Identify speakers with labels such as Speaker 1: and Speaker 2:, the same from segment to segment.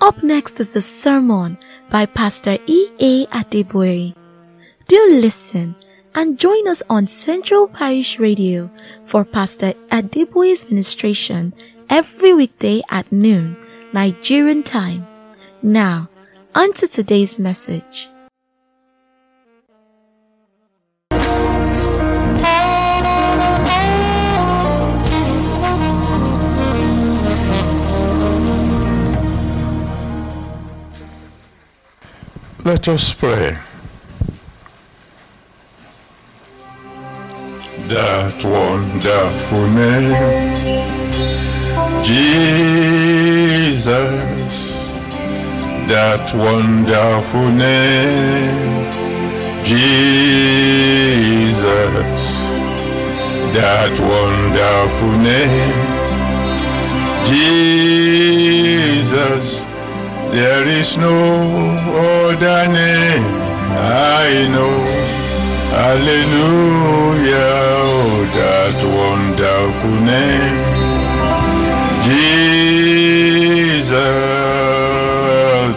Speaker 1: Up next is the sermon by Pastor E.A. Adeboye. Do listen and join us on Central Parish Radio for Pastor Adeboye's ministration every weekday at noon, Nigerian time. Now, on to today's message.
Speaker 2: Let us pray. That wonderful name, Jesus. That wonderful name, Jesus. That wonderful name, Jesus. There is no other name I know. Hallelujah, oh, that wonderful name. Jesus,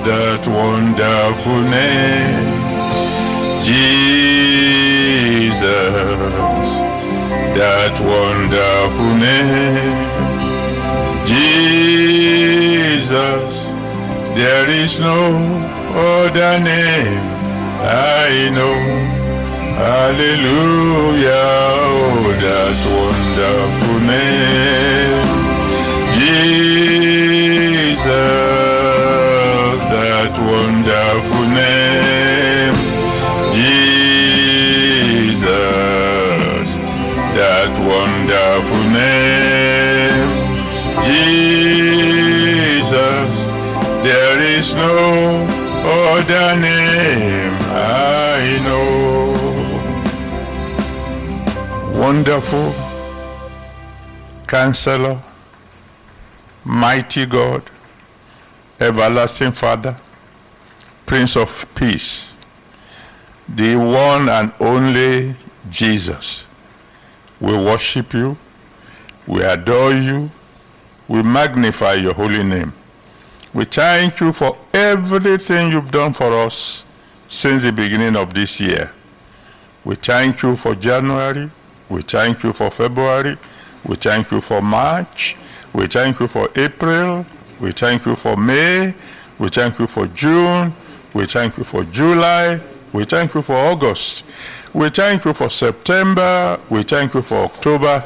Speaker 2: that wonderful name. Jesus, that wonderful name. Jesus. There is no other name I know. Hallelujah, oh, that wonderful name. Jesus, Wonderful Counselor, Mighty God, Everlasting Father, Prince of Peace, the one and only Jesus. We worship you, we adore you, we magnify your holy name. We thank you for everything you've done for us since the beginning of this year. We thank you for January. We thank you for February. We thank you for March. We thank you for April. We thank you for May. We thank you for June. We thank you for July. We thank you for August. We thank you for September. We thank you for October.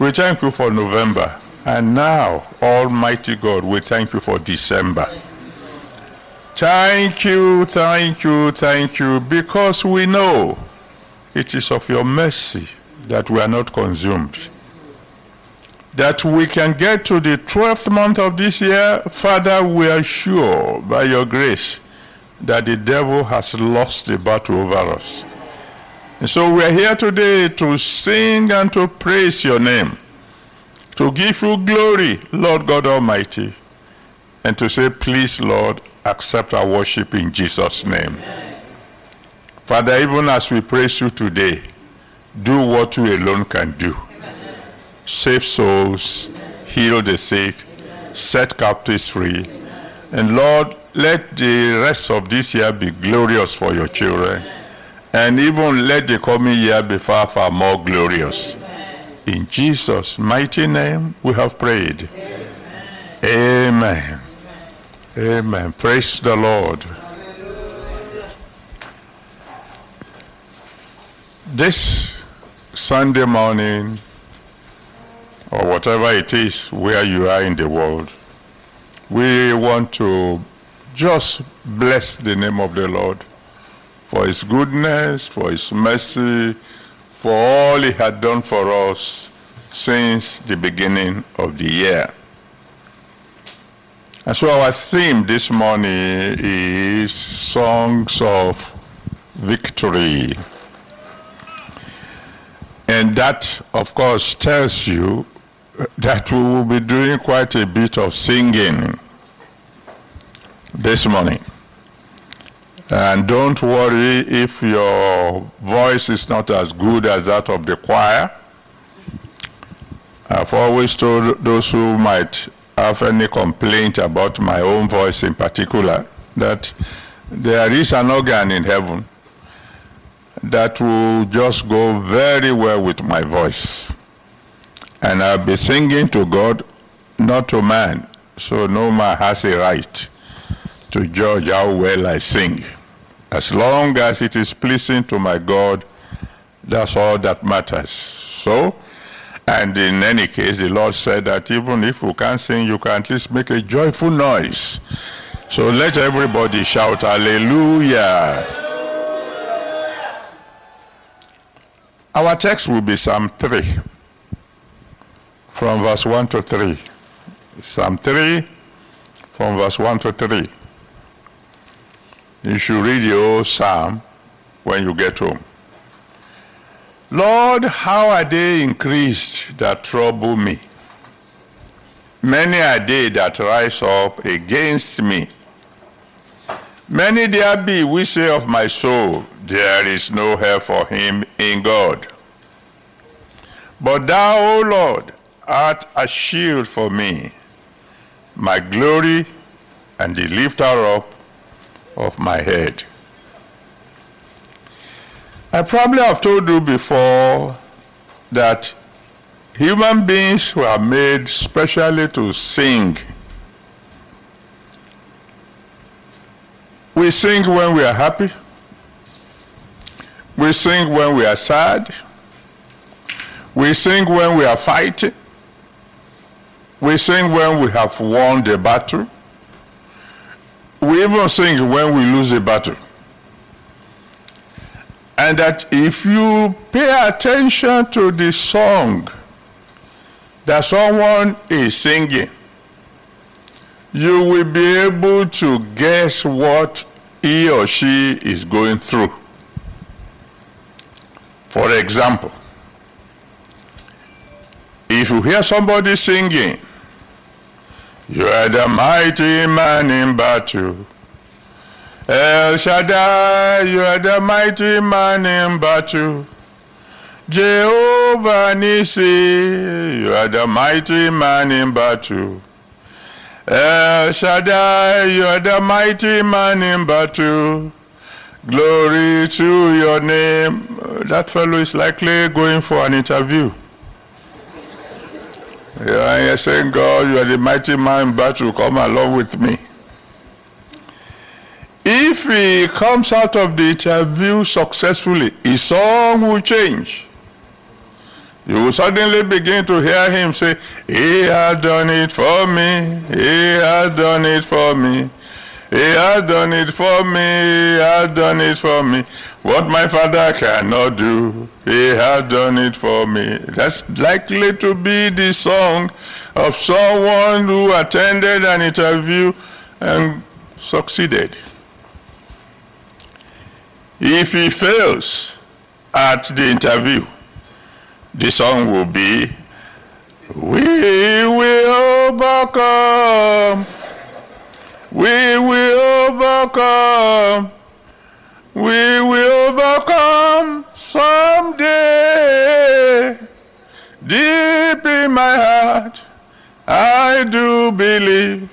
Speaker 2: We thank you for November. And now, Almighty God, we thank you for December. Thank you, thank you, thank you, because we know it is of your mercy that we are not consumed. That we can get to the 12th month of this year, Father, we are sure by your grace that the devil has lost the battle over us. And so we are here today to sing and to praise your name to give you glory, Lord God Almighty, and to say, please, Lord, accept our worship in Jesus' name. Father, even as we praise you today, do what you alone can do. Save souls, heal the sick, set captives free, and Lord, let the rest of this year be glorious for your children, and even let the coming year be far, far more glorious. In Jesus' mighty name we have prayed. Amen. Amen. Praise the Lord. This Sunday morning, or whatever it is where you are in the world, we want to just bless the name of the Lord for his goodness, for his mercy, for all he had done for us since the beginning of the year. And so our theme this morning is Songs of Victory. And that, of course, tells you that we will be doing quite a bit of singing this morning. And don't worry if your voice is not as good as that of the choir. I've always told those who might have any complaint about my own voice in particular, that there is an organ in heaven that will just go very well with my voice. And I'll be singing to God, not to man. So no man has a right to judge how well I sing. As long as it is pleasing to my God, that's all that matters. So, and in any case, the Lord said that even if you can't sing, you can at least make a joyful noise. So let everybody shout hallelujah. Our text will be Psalm 3, from verse 1 to 3. Psalm 3, from verse 1 to 3. You should read the whole psalm when you get home. Lord, how are they increased that trouble me? Many are they that rise up against me. Many there be which say of my soul, There is no help for him in God. But thou, O Lord, art a shield for me, my glory and the lifter up of my head. I probably have told you before that human beings were made specially to sing. We sing when we are happy. We sing when we are sad. We sing when we are fighting. We sing when we have won the battle. We even sing when we lose a battle. And that if you pay attention to the song that someone is singing, you will be able to guess what he or she is going through. For example, if you hear somebody singing, you are the mighty man in battle. El Shaddai, you are the mighty man in battle. Jehovah Nissi, you are the mighty man in battle. El Shaddai, you are the mighty man in battle. Glory to your name. That fellow is likely going for an interview. Yeah, and you're saying, God, you are the mighty man in battle. Come along with me. If he comes out of the interview successfully, his song will change. You will suddenly begin to hear him say, He has done it for me. He has done it for me. He has done it for me. He has done it for me. What my father cannot do, he has done it for me. That's likely to be the song of someone who attended an interview and succeeded. If he fails at the interview, the song will be, We will overcome. We will overcome. We will overcome someday. Deep in my heart, I do believe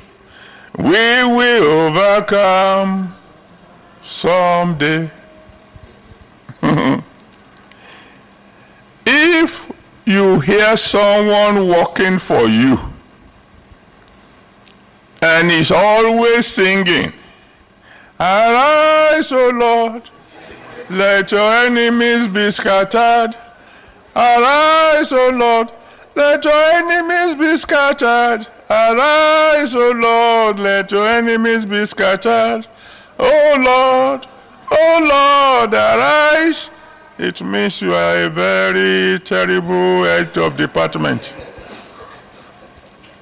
Speaker 2: we will overcome someday. if you hear someone working for you and he's always singing, Arise, O Lord, let your enemies be scattered. Arise, O Lord, let your enemies be scattered. Arise, O Lord, let your enemies be scattered. O Lord, O Lord, arise. It means you are a very terrible head of department.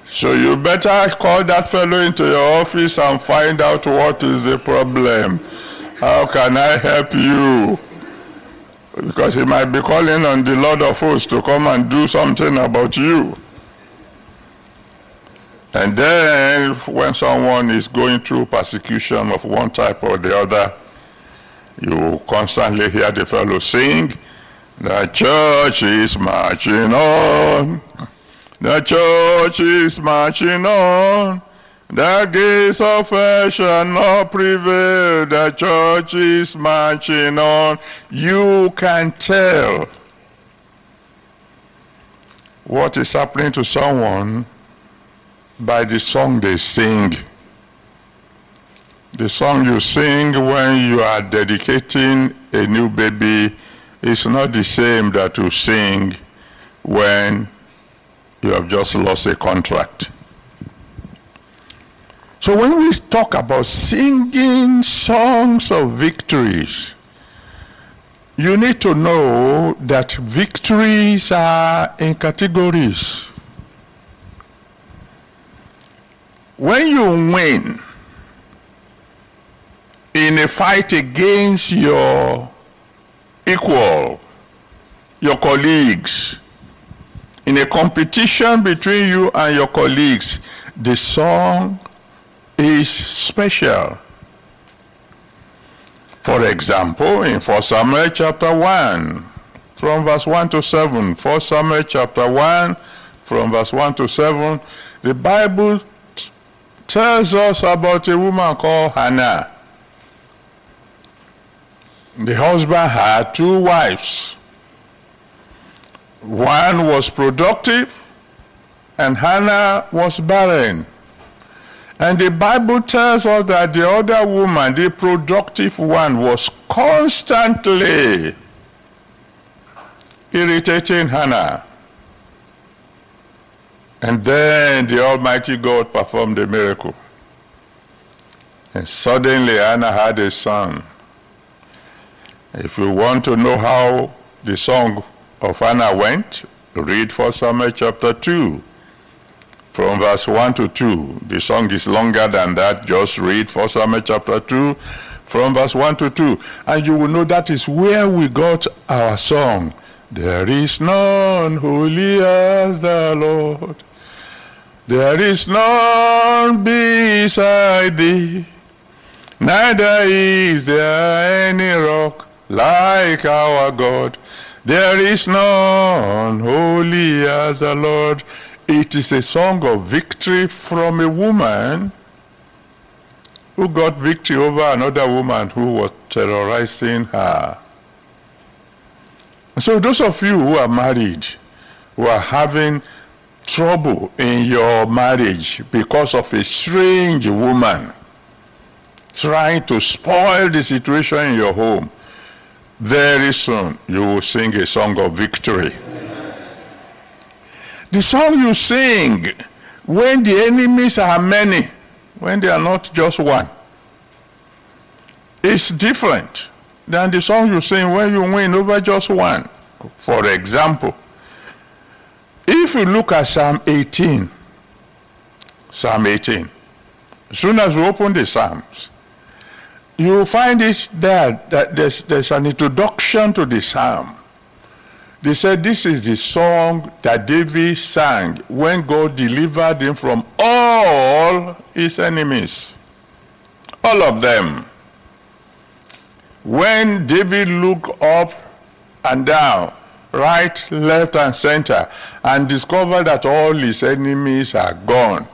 Speaker 2: So you better call that fellow into your office and find out what is the problem. How can I help you? Because he might be calling on the Lord of hosts to come and do something about you. And then when someone is going through persecution of one type or the other, you constantly hear the fellow sing, the church is marching on. The church is marching on. The gates of hell shall not prevail. The church is marching on. You can tell what is happening to someone by the song they sing. The song you sing when you are dedicating a new baby is not the same that you sing when you have just lost a contract. So when we talk about singing songs of victories, you need to know that victories are in categories. When you win in a fight against your equal, your colleagues, in a competition between you and your colleagues, the song is special. For example, in 1 Samuel chapter 1, from verse 1 to 7, 1 Samuel chapter 1, from verse 1 to 7, the Bible tells us about a woman called Hannah. The husband had two wives. One was productive, and Hannah was barren. And the Bible tells us that the other woman, the productive one, was constantly irritating Hannah. And then the Almighty God performed a miracle. And suddenly Hannah had a son. If you want to know how the song of Anna went, read 1 Samuel chapter 2 from verse 1 to 2. The song is longer than that. Just read 1 Samuel chapter 2 from verse 1 to 2. And you will know that is where we got our song. There is none holy as the Lord. There is none beside thee. Neither is there any rock like our God. There is none holy as the Lord. It is a song of victory from a woman who got victory over another woman who was terrorizing her. So, those of you who are married, who are having trouble in your marriage because of a strange woman trying to spoil the situation in your home, very soon you will sing a song of victory. The song you sing when the enemies are many, when they are not just one, is different than the song you sing when you win over just one. For example, if you look at Psalm 18, Psalm 18, as soon as you open the Psalms, you find it there that there's, there's an introduction to the Psalm. They said this is the song that David sang when God delivered him from all his enemies. All of them. When David looked up and down, right, left, and center, and discovered that all his enemies are gone,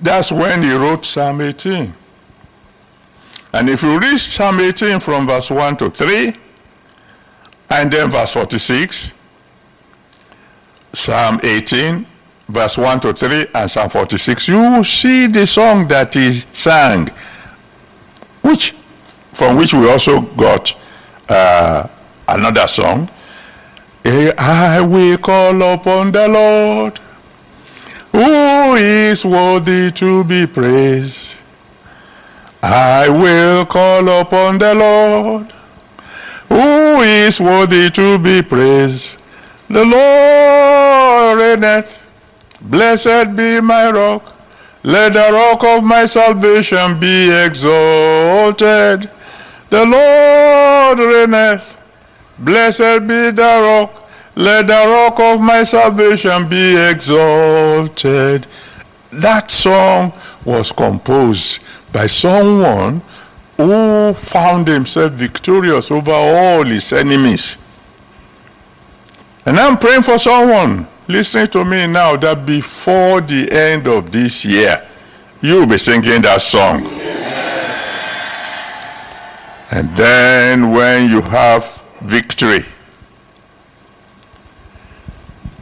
Speaker 2: that's when he wrote Psalm 18. And if you read Psalm 18 from verse 1 to 3, and then verse 46, Psalm 18, verse 1 to 3, and Psalm 46, you will see the song that he sang, which, from which we also got uh, another song. I will call upon the Lord, who is worthy to be praised. I will call upon the Lord, who is worthy to be praised. The Lord reigneth. Blessed be my rock. Let the rock of my salvation be exalted. The Lord reigneth. Blessed be the rock. Let the rock of my salvation be exalted. That song was composed by someone who found himself victorious over all his enemies. And I'm praying for someone listening to me now that before the end of this year, you'll be singing that song. And then when you have victory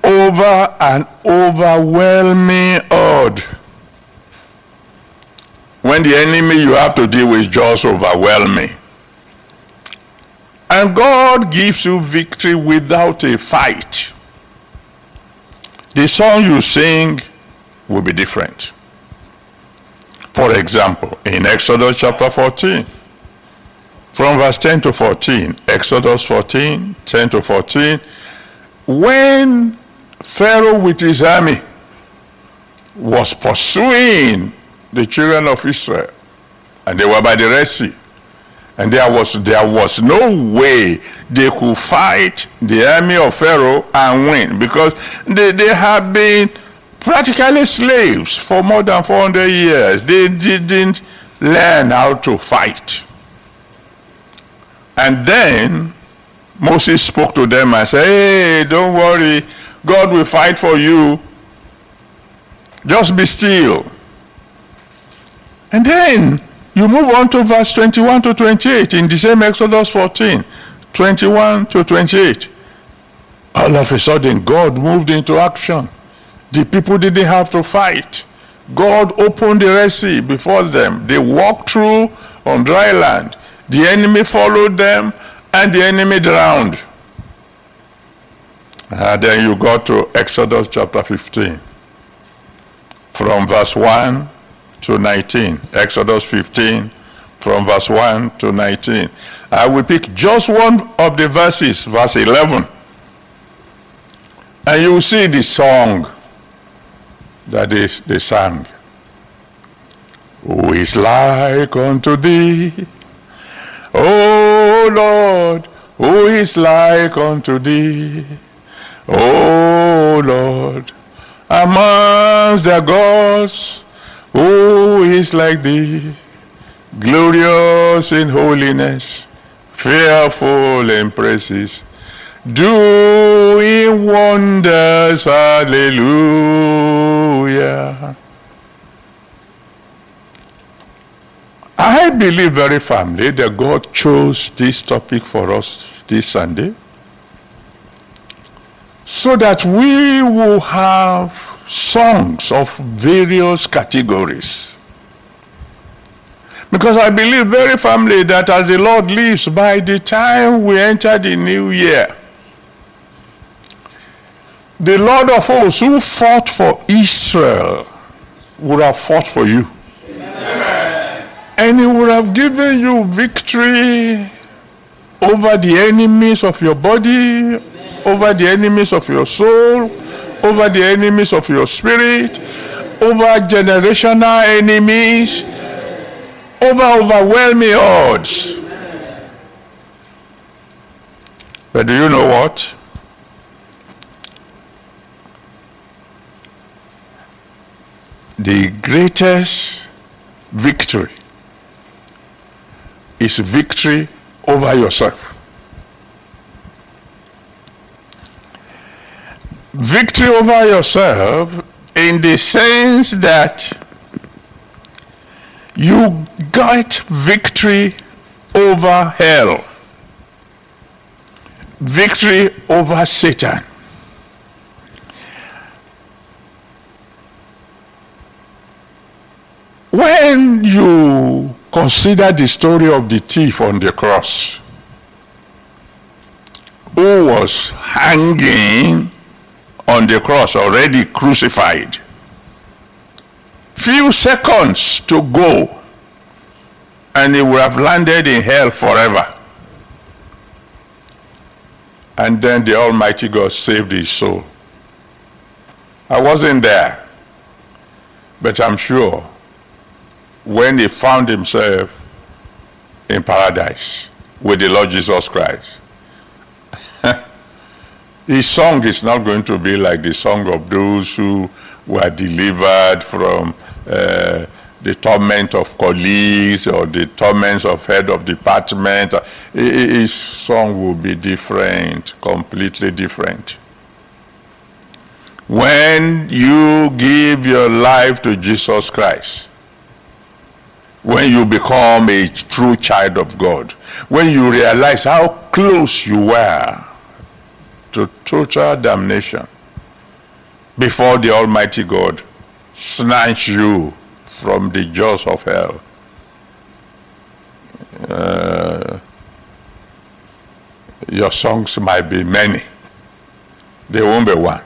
Speaker 2: over an overwhelming odd, when the enemy you have to deal with just overwhelming, and God gives you victory without a fight, the song you sing will be different. For example, in Exodus chapter 14, from verse 10 to 14, Exodus 14, 10 to 14, when Pharaoh with his army was pursuing the children of Israel, and they were by the Red Sea, and there was there was no way they could fight the army of Pharaoh and win because they, they had been practically slaves for more than 400 years. They didn't learn how to fight. And then Moses spoke to them and said, Hey, don't worry, God will fight for you. Just be still. And then you move on to verse 21 to 28 in the same Exodus 14, 21 to 28. All of a sudden, God moved into action. The people didn't have to fight. God opened the Red Sea before them. They walked through on dry land. The enemy followed them, and the enemy drowned. And then you go to Exodus chapter 15, from verse 1 to 19. Exodus 15, from verse 1 to 19. I will pick just one of the verses, verse 11. And you will see the song that they, they sang. Who is like unto thee? O Lord, who is like unto thee? O Lord, amongst the gods, Oh, who is like thee? Glorious in holiness, fearful in praises, doing wonders, hallelujah. I believe very firmly that God chose this topic for us this Sunday so that we will have songs of various categories. Because I believe very firmly that as the Lord lives, by the time we enter the new year, the Lord of hosts who fought for Israel would have fought for you. And he would have given you victory over the enemies of your body, over the enemies of your soul, over the enemies of your spirit, over generational enemies, over overwhelming odds. But do you know what? The greatest victory is victory over yourself. Victory over yourself in the sense that you got victory over hell, victory over Satan. When you consider the story of the thief on the cross who was hanging on the cross already crucified few seconds to go and he would have landed in hell forever and then the almighty god saved his soul i wasn't there but i'm sure when he found himself in paradise with the Lord Jesus Christ. His song is not going to be like the song of those who were delivered from uh, the torment of colleagues or the torments of head of department. His song will be different, completely different. when you give your life to Jesus Christ, when you become a true child of God, when you realize how close you were to total damnation before the Almighty God snatch you from the jaws of hell. Uh, your songs might be many. They won't be one.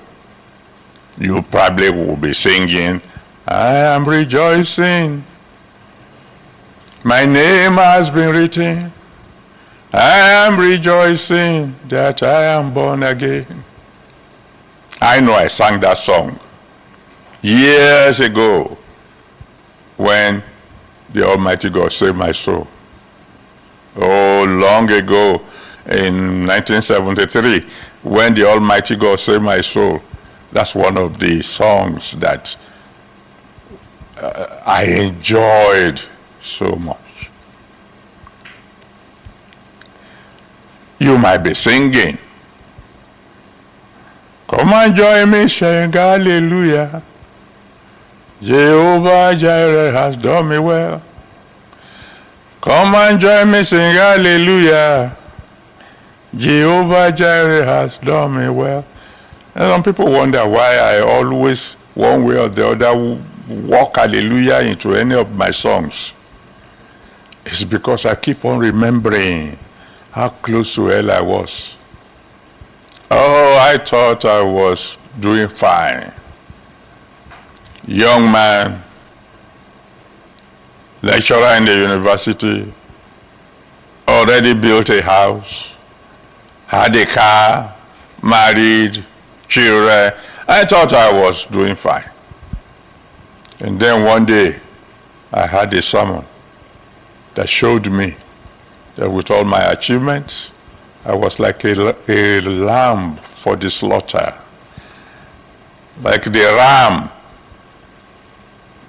Speaker 2: You probably will be singing, I am rejoicing. My name has been written. I am rejoicing that I am born again. I know I sang that song years ago when the Almighty God saved my soul. Oh, long ago in 1973 when the Almighty God saved my soul. That's one of the songs that uh, I enjoyed so much. You might be singing. Come and join me, sing hallelujah. Jehovah Jireh has done me well. Come and join me, sing hallelujah. Jehovah Jireh has done me well. And some people wonder why I always, one way or the other, walk hallelujah into any of my songs. It's because I keep on remembering how close to hell I was. Oh, I thought I was doing fine. Young man, lecturer in the university, already built a house, had a car, married, children. I thought I was doing fine. And then one day, I had a sermon that showed me Uh, with all my achievements, I was like a, a lamb for the slaughter. Like the ram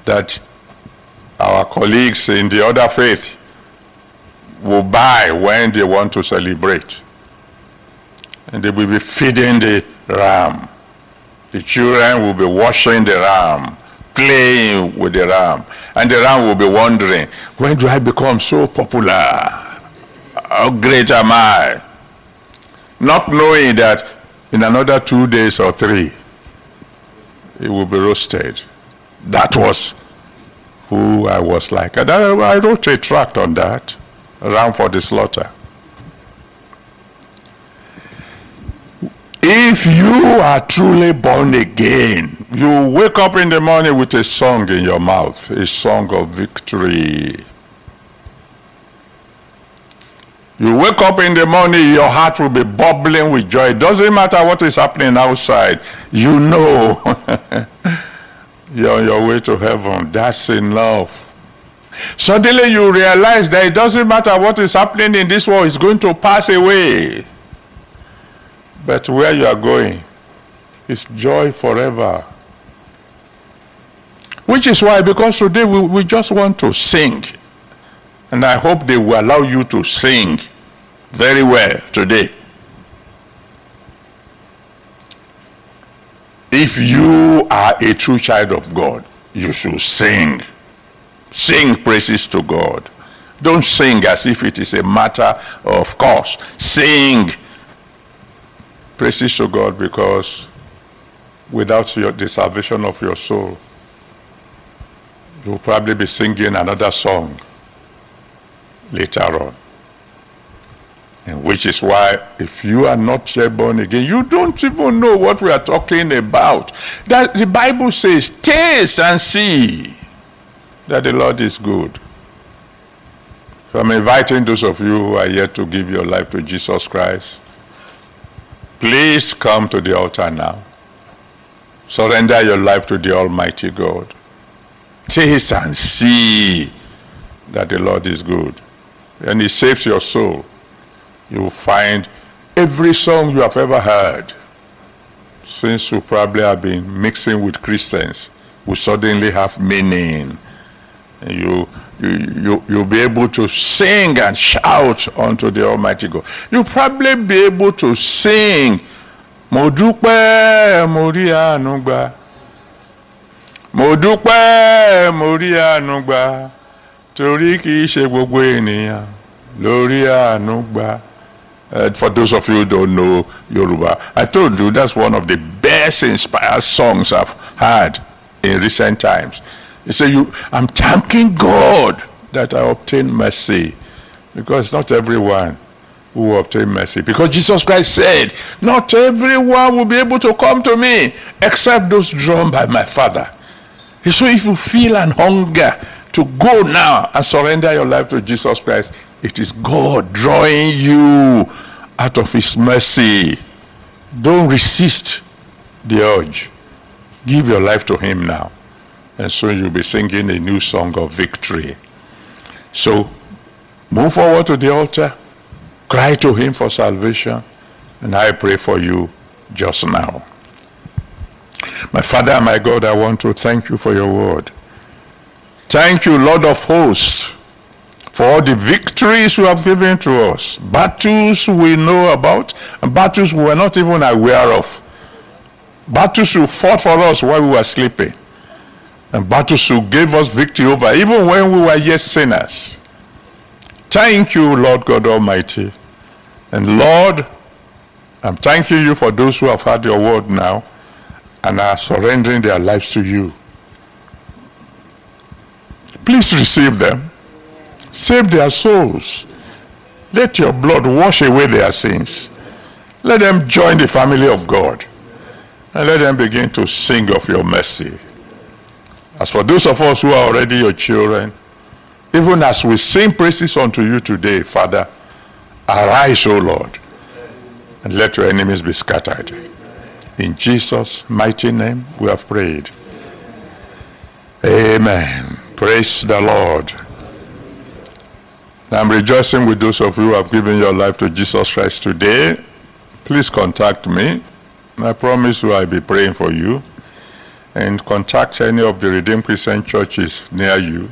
Speaker 2: that our colleagues in the other faith will buy when they want to celebrate. And they will be feeding the ram. The children will be washing the ram, playing with the ram. And the ram will be wondering, when do I become so popular? How great am I? Not knowing that in another two days or three, it will be roasted. That was who I was like. And I, wrote a tract on that, Ram for the Slaughter. If you are truly born again, you wake up in the morning with a song in your mouth, a song of victory. You wake up in the morning, your heart will be bubbling with joy. It doesn't matter what is happening outside. You know you're on your way to heaven. That's enough. Suddenly you realize that it doesn't matter what is happening in this world, it's going to pass away. But where you are going is joy forever. Which is why, because today we, we just want to sing. And I hope they will allow you to sing very well today. If you are a true child of God, you should sing. Sing praises to God. Don't sing as if it is a matter of course. Sing praises to God because without your, the salvation of your soul, you'll probably be singing another song later on. And which is why, if you are not yet born again, you don't even know what we are talking about. That the Bible says, taste and see that the Lord is good. So I'm inviting those of you who are yet to give your life to Jesus Christ. Please come to the altar now. Surrender your life to the Almighty God. Taste and see that the Lord is good. And it saves your soul you will find every song you have ever heard, since you probably have been mixing with Christians, will suddenly have meaning. You, you, you, you'll be able to sing and shout unto the Almighty God. You'll probably be able to sing mo dúpẹ́ mo rí àánú gbà mo dúpẹ́ mo rí àánú gbà torí kì í ṣe gbogbo ènìyàn lórí àánú gbà. Uh, for those of you who don't know Yoruba, I told you that's one of the best inspired songs I've heard in recent times. You say, you, I'm thanking God that I obtained mercy because not everyone who obtain mercy. Because Jesus Christ said, Not everyone will be able to come to me except those drawn by my Father. So if you feel an hunger to go now and surrender your life to Jesus Christ, it is God drawing you out of His mercy. Don't resist the urge. Give your life to Him now. And soon you'll be singing a new song of victory. So move forward to the altar, cry to Him for salvation, and I pray for you just now. My Father, my God, I want to thank you for your word. Thank you, Lord of hosts, for all the victories you have given to us. Battles we know about, and battles we were not even aware of. Battles you fought for us while we were sleeping. And battles you gave us victory over, even when we were yet sinners. Thank you, Lord God Almighty. And Lord, I'm thanking you for those who have heard your word now and are surrendering their lives to you. Please receive them. Save their souls. Let your blood wash away their sins. Let them join the family of God. And let them begin to sing of your mercy. As for those of us who are already your children, even as we sing praises unto you today, Father, arise, O Lord, and let your enemies be scattered. In Jesus' mighty name we have prayed. Amen. Praise the Lord. I'm rejoicing with those of you who have given your life to Jesus Christ today. Please contact me. I promise you I'll be praying for you. And contact any of the Redeemed Christian churches near you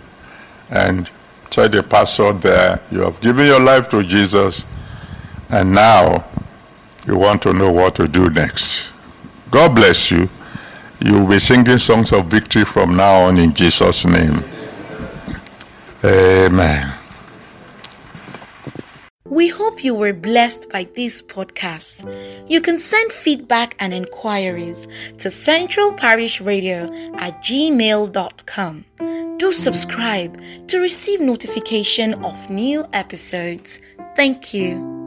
Speaker 2: and tell the pastor there you have given your life to Jesus and now you want to know what to do next. God bless you. You will be singing songs of victory from now on in Jesus' name. Amen.
Speaker 1: We hope you were blessed by this podcast. You can send feedback and inquiries to Central Parish Radio at gmail.com. Do subscribe to receive notification of new episodes. Thank you.